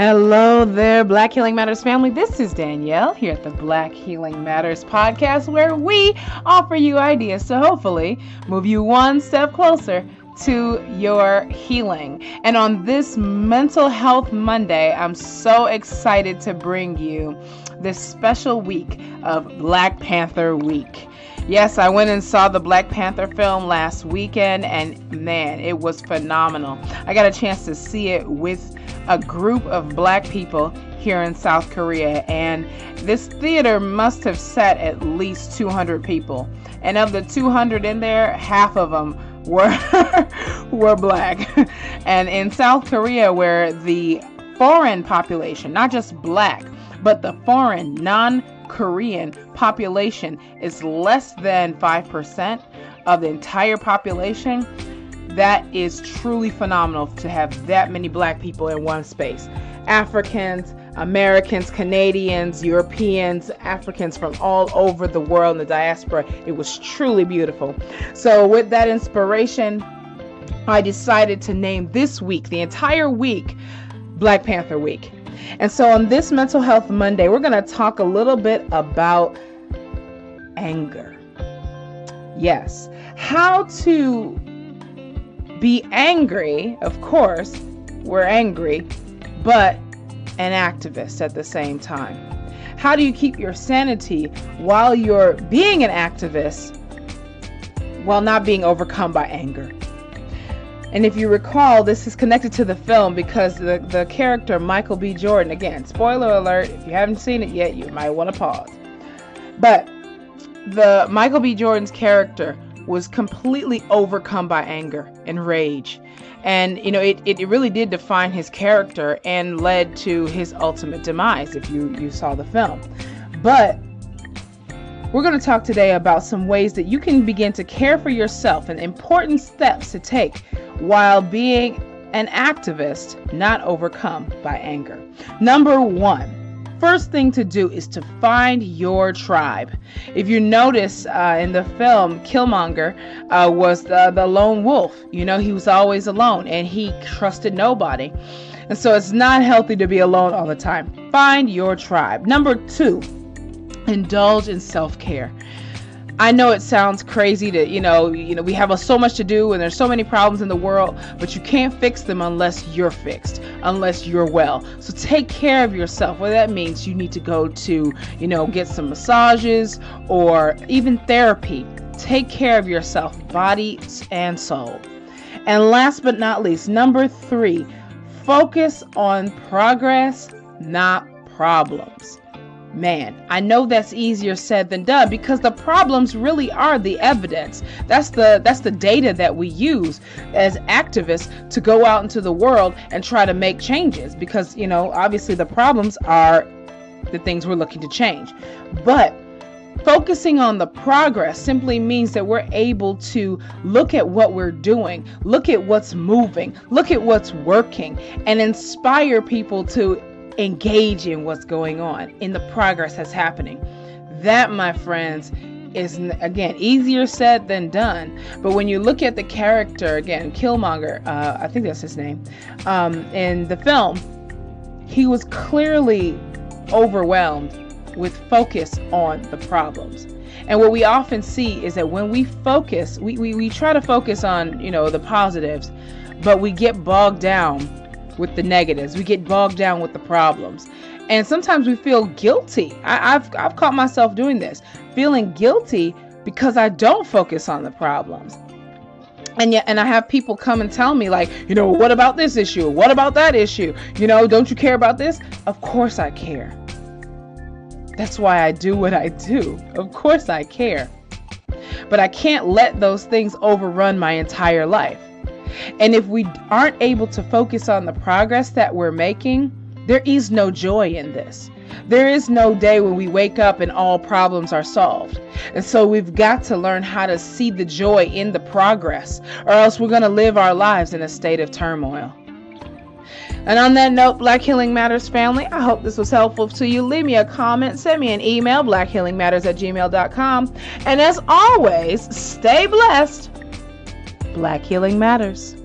Hello there, Black Healing Matters family. This is Danielle here at the Black Healing Matters podcast, where we offer you ideas to hopefully move you one step closer to your healing. And on this Mental Health Monday, I'm so excited to bring you this special week of Black Panther Week. Yes, I went and saw the Black Panther film last weekend, and man, it was phenomenal. I got a chance to see it with a group of black people here in South Korea, and this theater must have sat at least 200 people. And of the 200 in there, half of them were were black. and in South Korea, where the foreign population, not just black, but the foreign non Korean population is less than 5% of the entire population, that is truly phenomenal to have that many black people in one space. Africans, Americans, Canadians, Europeans, Africans from all over the world in the diaspora. It was truly beautiful. So, with that inspiration, I decided to name this week, the entire week, Black Panther Week. And so on this Mental Health Monday, we're going to talk a little bit about anger. Yes, how to be angry, of course, we're angry, but an activist at the same time. How do you keep your sanity while you're being an activist while not being overcome by anger? And if you recall, this is connected to the film because the, the character Michael B. Jordan, again, spoiler alert, if you haven't seen it yet, you might want to pause. But the Michael B. Jordan's character was completely overcome by anger and rage. And, you know, it, it really did define his character and led to his ultimate demise if you, you saw the film. But we're going to talk today about some ways that you can begin to care for yourself and important steps to take while being an activist, not overcome by anger. Number one, first thing to do is to find your tribe. If you notice uh, in the film, Killmonger uh, was the, the lone wolf. You know, he was always alone and he trusted nobody. And so it's not healthy to be alone all the time. Find your tribe. Number two, indulge in self care. I know it sounds crazy to, you know, you know, we have so much to do and there's so many problems in the world, but you can't fix them unless you're fixed, unless you're well. So take care of yourself. What that means you need to go to, you know, get some massages or even therapy. Take care of yourself, body and soul. And last but not least, number 3, focus on progress, not problems man. I know that's easier said than done because the problems really are the evidence. That's the that's the data that we use as activists to go out into the world and try to make changes because you know obviously the problems are the things we're looking to change. But Focusing on the progress simply means that we're able to look at what we're doing, look at what's moving, look at what's working, and inspire people to engage in what's going on, in the progress that's happening. That, my friends, is again easier said than done. But when you look at the character again, Killmonger, uh, I think that's his name, um, in the film, he was clearly overwhelmed with focus on the problems. And what we often see is that when we focus, we, we, we try to focus on, you know, the positives, but we get bogged down with the negatives. We get bogged down with the problems. And sometimes we feel guilty. I, have I've caught myself doing this, feeling guilty because I don't focus on the problems. And yet, and I have people come and tell me, like, you know, what about this issue? What about that issue? You know, don't you care about this? Of course I care. That's why I do what I do. Of course I care. But I can't let those things overrun my entire life. And if we aren't able to focus on the progress that we're making, there is no joy in this. There is no day when we wake up and all problems are solved. And so we've got to learn how to see the joy in the progress, or else we're going to live our lives in a state of turmoil. And on that note, Black Healing Matters family, I hope this was helpful to you. Leave me a comment, send me an email, blackhealingmatters at gmail.com. And as always, stay blessed Black Healing Matters.